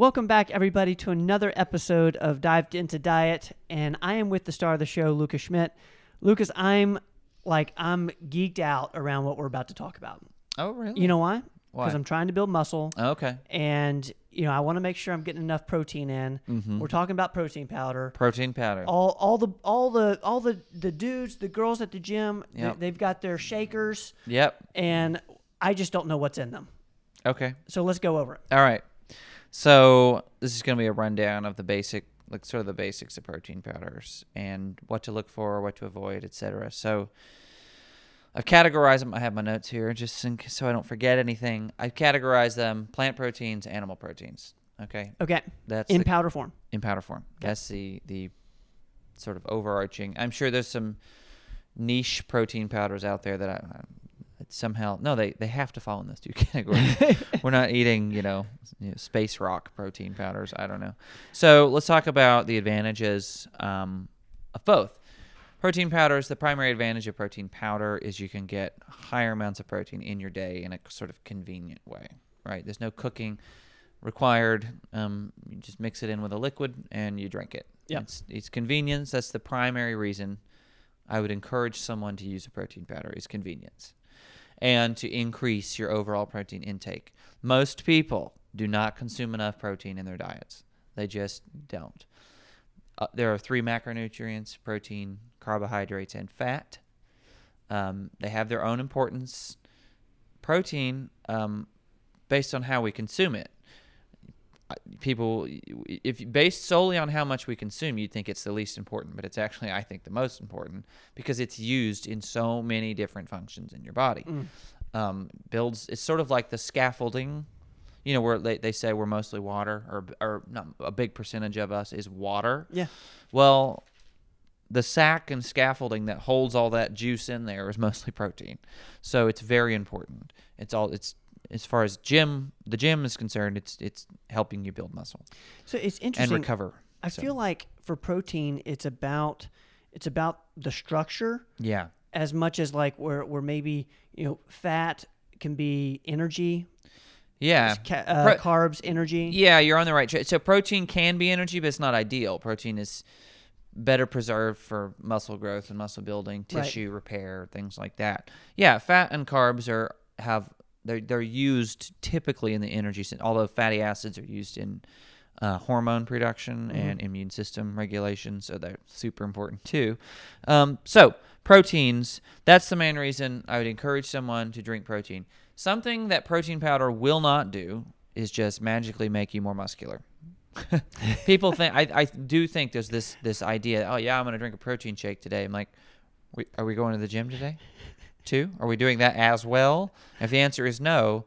welcome back, everybody, to another episode of Dive Into Diet. And I am with the star of the show, Lucas Schmidt. Lucas, I'm like, I'm geeked out around what we're about to talk about. Oh, really? You know why? Why? Because I'm trying to build muscle. okay. And, you know, I want to make sure I'm getting enough protein in. Mm-hmm. We're talking about protein powder. Protein powder. All, all the all the all the the dudes the girls at the gym they, they've got their shakers Yep. and I just don't know what's in them Okay. so let's go over it All right. So this is going to be a rundown of the basic, like sort of the basics of protein powders and what to look for, what to avoid, etc. So I've categorized them. I have my notes here just in, so I don't forget anything. I've categorized them: plant proteins, animal proteins. Okay, okay that's in the, powder form in powder form. That's the the sort of overarching. I'm sure there's some niche protein powders out there that I, somehow no they they have to fall in those two categories. We're not eating you know, you know space rock protein powders. I don't know. So let's talk about the advantages um, of both. Protein powders, the primary advantage of protein powder is you can get higher amounts of protein in your day in a sort of convenient way, right? There's no cooking required. Um, you just mix it in with a liquid and you drink it. Yep. It's, it's convenience. That's the primary reason I would encourage someone to use a protein powder is convenience and to increase your overall protein intake. Most people do not consume enough protein in their diets. They just don't. Uh, there are three macronutrients protein, carbohydrates, and fat. Um, they have their own importance. Protein, um, based on how we consume it, people, if based solely on how much we consume, you'd think it's the least important, but it's actually, I think, the most important because it's used in so many different functions in your body. Um, builds, it's sort of like the scaffolding you know where they, they say we're mostly water or or not a big percentage of us is water. Yeah. Well the sac and scaffolding that holds all that juice in there is mostly protein. So it's very important. It's all it's as far as gym the gym is concerned it's it's helping you build muscle so it's interesting and recover I So, feel like for protein, it's about it's about the structure yeah as much as like where where maybe you know fat can be energy, yeah ca- uh, Pro- carbs energy. Yeah, you're on the right track. So protein can be energy, but it's not ideal. Protein is better preserved for muscle growth and muscle building, Right. tissue repair, things like that. Yeah, fat and carbs are have they're they're used typically in the energy sense, although fatty acids are used in uh, hormone production and immune system regulation, so they're super important too. Um, so proteins, that's the main reason I would encourage someone to drink protein. Something that protein powder will not do is just magically make you more muscular. People think I, I do think there's this this idea. Oh yeah, I'm gonna drink a protein shake today. I'm like, we, are we going to the gym today? Too? Are we doing that as well? If the answer is no,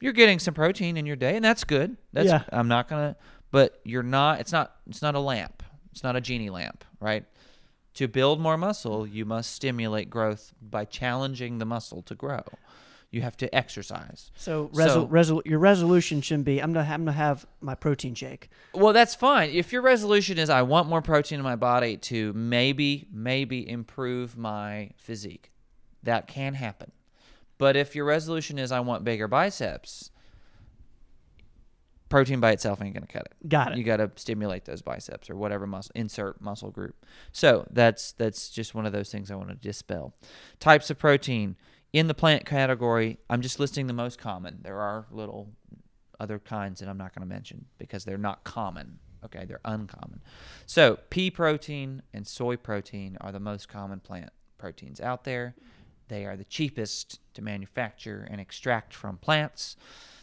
you're getting some protein in your day, and that's good. That's Yeah. I'm not gonna. But you're not. It's not. It's not a lamp. It's not a genie lamp, right? To build more muscle, you must stimulate growth by challenging the muscle to grow. You have to exercise. So, So- resol- resol- your resolution shouldn't be I'm gonna I'm gonna have my protein shake. Well, that's fine. If your resolution is I want more protein in my body to maybe maybe improve my physique, that can happen. But if your resolution is I want bigger biceps, protein by itself ain't going to cut it. Got it. You got to stimulate those biceps or whatever muscle insert muscle group. So, that's that's just one of those things I want to dispel. Types of protein in the plant category, I'm just listing the most common. There are little other kinds that I'm not going to mention because they're not common. Okay, they're uncommon. So, pea protein and soy protein are the most common plant proteins out there. They are the cheapest to manufacture and extract from plants.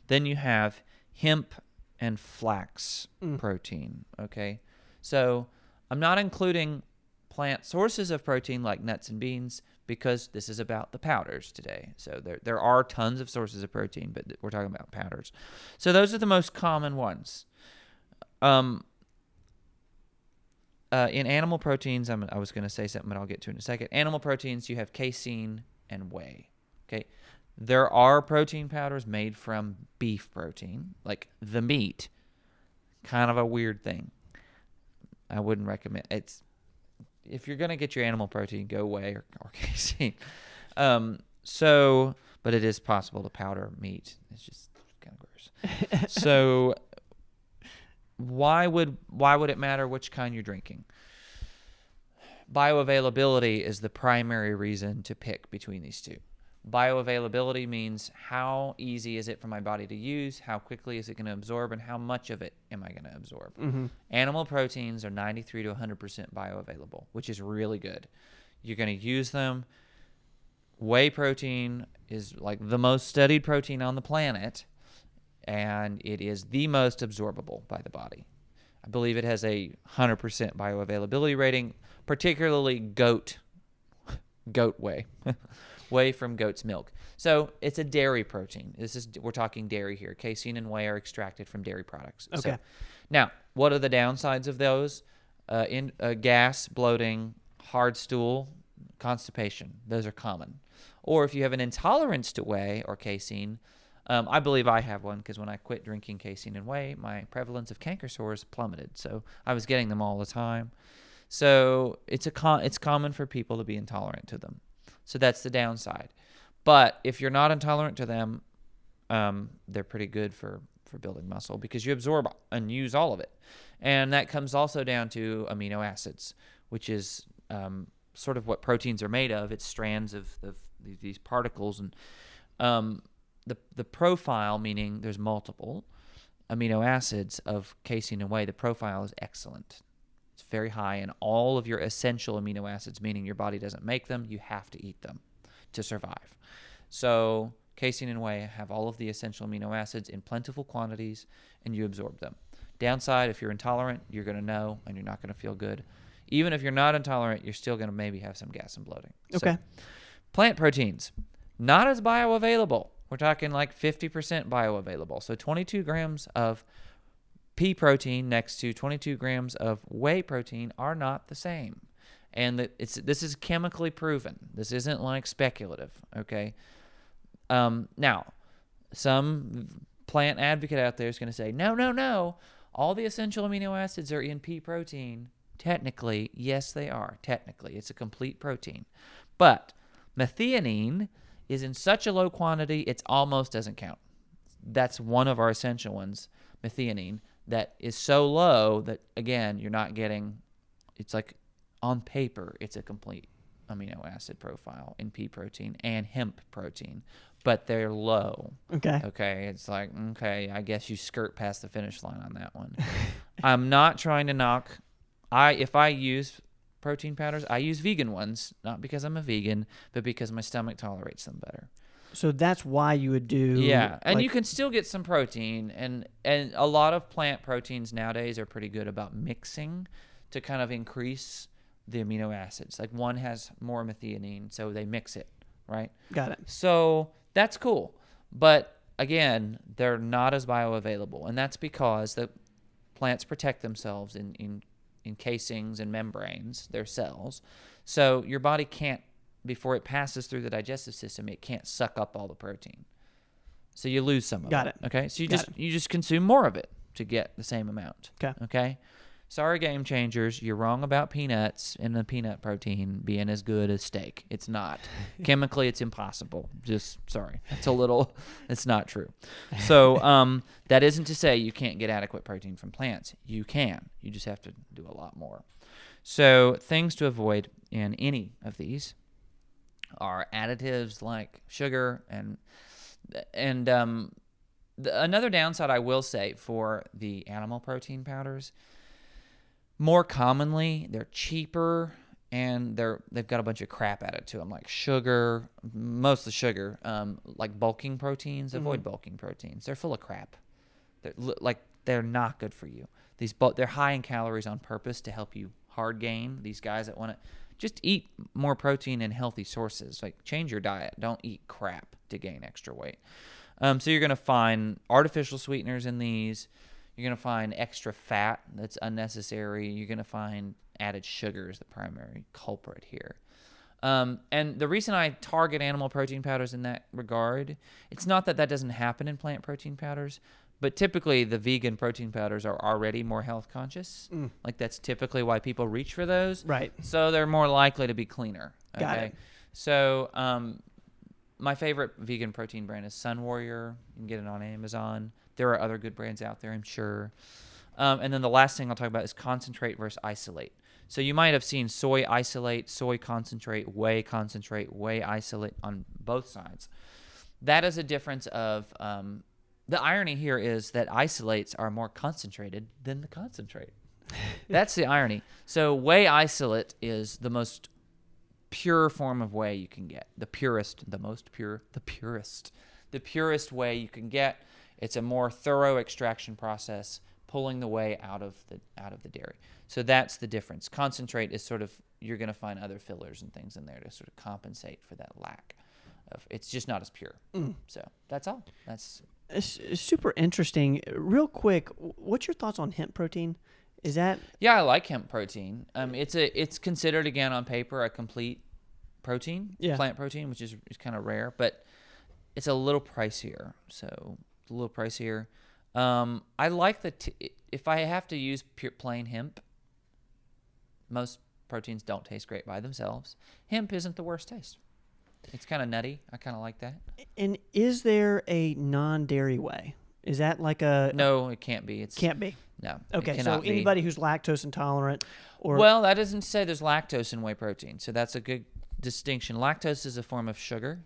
Then you have hemp and flax protein. Okay, so I'm not including plant sources of protein like nuts and beans because this is about the powders today. So there, there are tons of sources of protein, but we're talking about powders. So those are the most common ones. Um, uh, in animal proteins, I'm, I was going to say something, but I'll get to it in a second. Animal proteins, you have casein and whey. Okay, there are protein powders made from beef protein, like the meat. Kind of a weird thing. I wouldn't recommend. It's if you're gonna get your animal protein, go whey or, or casein. Um, so, but it is possible to powder meat. It's just kind of gross. so, why would why would it matter which kind you're drinking? Bioavailability is the primary reason to pick between these two. Bioavailability means how easy is it for my body to use, how quickly is it going to absorb, and how much of it am I going to absorb. Mm-hmm. Animal proteins are 93 to 100% bioavailable, which is really good. You're going to use them. Whey protein is like the most studied protein on the planet, and it is the most absorbable by the body. I believe it has a 100% bioavailability rating, particularly goat goat whey. whey from goat's milk. So it's a dairy protein. This is we're talking dairy here. Casein and whey are extracted from dairy products. So, Okay. now, what are the downsides of those? Uh, in uh, gas, bloating, hard stool, constipation. Those are common. Or if you have an intolerance to whey or casein, um, I believe I have one because when I quit drinking casein and whey, my prevalence of canker sores plummeted. So I was getting them all the time. So it's a con- it's common for people to be intolerant to them. So that's the downside. But if you're not intolerant to them, um, they're pretty good for for building muscle because you absorb and use all of it, and that comes also down to amino acids, which is um, sort of what proteins are made of. It's strands of, of these- particles, and um, the the profile, meaning there's multiple amino acids of casein and whey. The profile is excellent. It's very high in all of your essential amino acids, meaning your body doesn't make them. You have to eat them to survive. So casein and whey have all of the essential amino acids in plentiful quantities, and you absorb them. Downside, if you're intolerant, you're going to know, and you're not going to feel good. Even if you're not intolerant, you're still going to maybe have some gas and bloating. So, Okay. plant proteins, not as bioavailable. We're talking like 50% bioavailable. So 22 grams of pea protein next to 22 grams of whey protein are not the same. And it's this is chemically proven. This isn't like speculative, okay? Um, now, some plant advocate out there is going to say, no, no, no. All the essential amino acids are in pea protein. Technically, yes, they are. Technically, it's a complete protein. But methionine is in such a low quantity, it almost doesn't count. That's one of our essential ones, methionine, that is so low that, again, you're not getting, it's like on paper, it's a complete amino acid profile in pea protein and hemp protein, but they're low. Okay. Okay, it's like okay, I guess you skirt past the finish line on that one. I'm not trying to knock. I if I use protein powders, I use vegan ones, not because I'm a vegan, but because my stomach tolerates them better. So that's why you would do. Yeah, and like- you can still get some protein, and and a lot of plant proteins nowadays are pretty good about mixing to kind of increase the amino acids. Like one has more methionine, so they mix it, right? Got it. So that's cool. But again, they're not as bioavailable. And that's because the plants protect themselves in, in, in casings and membranes, their cells. So your body can't, before it passes through the digestive system, it can't suck up all the protein. So you lose some of it. Got it. it. Okay. So you Got just you just consume more of it to get the same amount. Okay. Okay. Sorry, game changers. You're wrong about peanuts and the peanut protein being as good as steak. It's not. Chemically, it's impossible. Just sorry. It's a little. It's not true. So um, that isn't to say you can't get adequate protein from plants. You can. You just have to do a lot more. So things to avoid in any of these are additives like sugar and and um, the, another downside I will say for the animal protein powders, more commonly they're cheaper and they're they've got a bunch of crap added to them like sugar, most of the sugar, um, like bulking proteins. Avoid bulking proteins; they're full of crap. They're like they're not good for you. These bu- they're high in calories on purpose to help you hard gain. These guys that want to just eat more protein and healthy sources. Like change your diet. Don't eat crap to gain extra weight. Um, so you're gonna find artificial sweeteners in these. You're gonna find extra fat that's unnecessary. You're gonna find added sugar is the primary culprit here. Um, and the reason I target animal protein powders in that regard, it's not that that doesn't happen in plant protein powders, but typically the vegan protein powders are already more health conscious. Mm. Like that's typically why people reach for those. Right. So they're more likely to be cleaner. Okay. Got it. So um, my favorite vegan protein brand is Sunwarrior. You can get it on Amazon. There are other good brands out there, I'm sure. Um, and then the last thing I'll talk about is concentrate versus isolate. So you might have seen soy isolate, soy concentrate, whey concentrate, whey isolate on both sides. That is a difference of um, the irony here is that isolates are more concentrated than the concentrate. That's the irony. So whey isolate is the most pure form of whey you can get. The purest, the most pure, the purest. The purest whey you can get. It's a more thorough extraction process, pulling the whey out of the out of the dairy. So that's the difference. Concentrate is sort of you're going to find other fillers and things in there to sort of compensate for that lack of it's just not as pure. So that's all. That's It's, super interesting. Real quick, what's your thoughts on hemp protein? Is that Yeah, I like hemp protein. Um, it's a it's considered again on paper a complete protein, Yeah. plant protein, which is, is kind of rare, but it's a little pricier. So a little pricier. Um, I like the t- if I have to use pure plain hemp. Most proteins don't taste great by themselves. Hemp isn't the worst taste. It's kind of nutty. I kind of like that. and is there a non-dairy way? Is that like a No, it can't be. It can't be. no. Okay, so cannot be. anybody who's lactose intolerant or well, that doesn't say there's lactose in whey protein, so that's a good distinction. Lactose is a form of sugar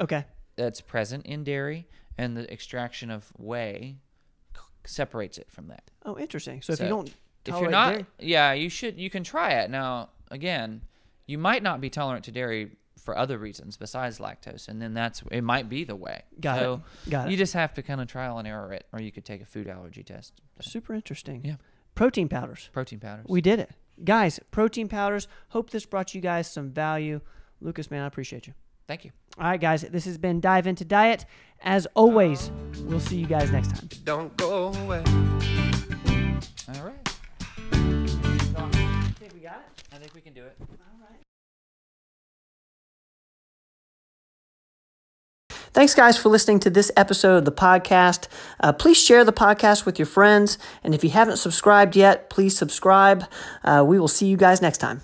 okay, that's present in dairy, and the extraction of whey c- separates it from that. oh, interesting. So, if So, you don't If tolerate you're not, dairy, yeah, you should. You can try it. Now, again, you might not be tolerant to dairy for other reasons besides lactose, and then that's it. Might be the way. Got it. so got You it. just have to kind of trial and error it, or you could take a food allergy test. So, Super interesting. Yeah. Protein powders. protein powders. We did it, guys. Protein powders. Hope this brought you guys some value. Lucas, man, I appreciate you. Thank you. All right, guys. This has been Dive Into Diet. As always, we'll see you guys next time. Don't go away. All right. I think we got it. I think we can do it. All right. Thanks, guys, for listening to this episode of the podcast. Uh, please share the podcast with your friends. And if you haven't subscribed yet, please subscribe. Uh, we will see you guys next time.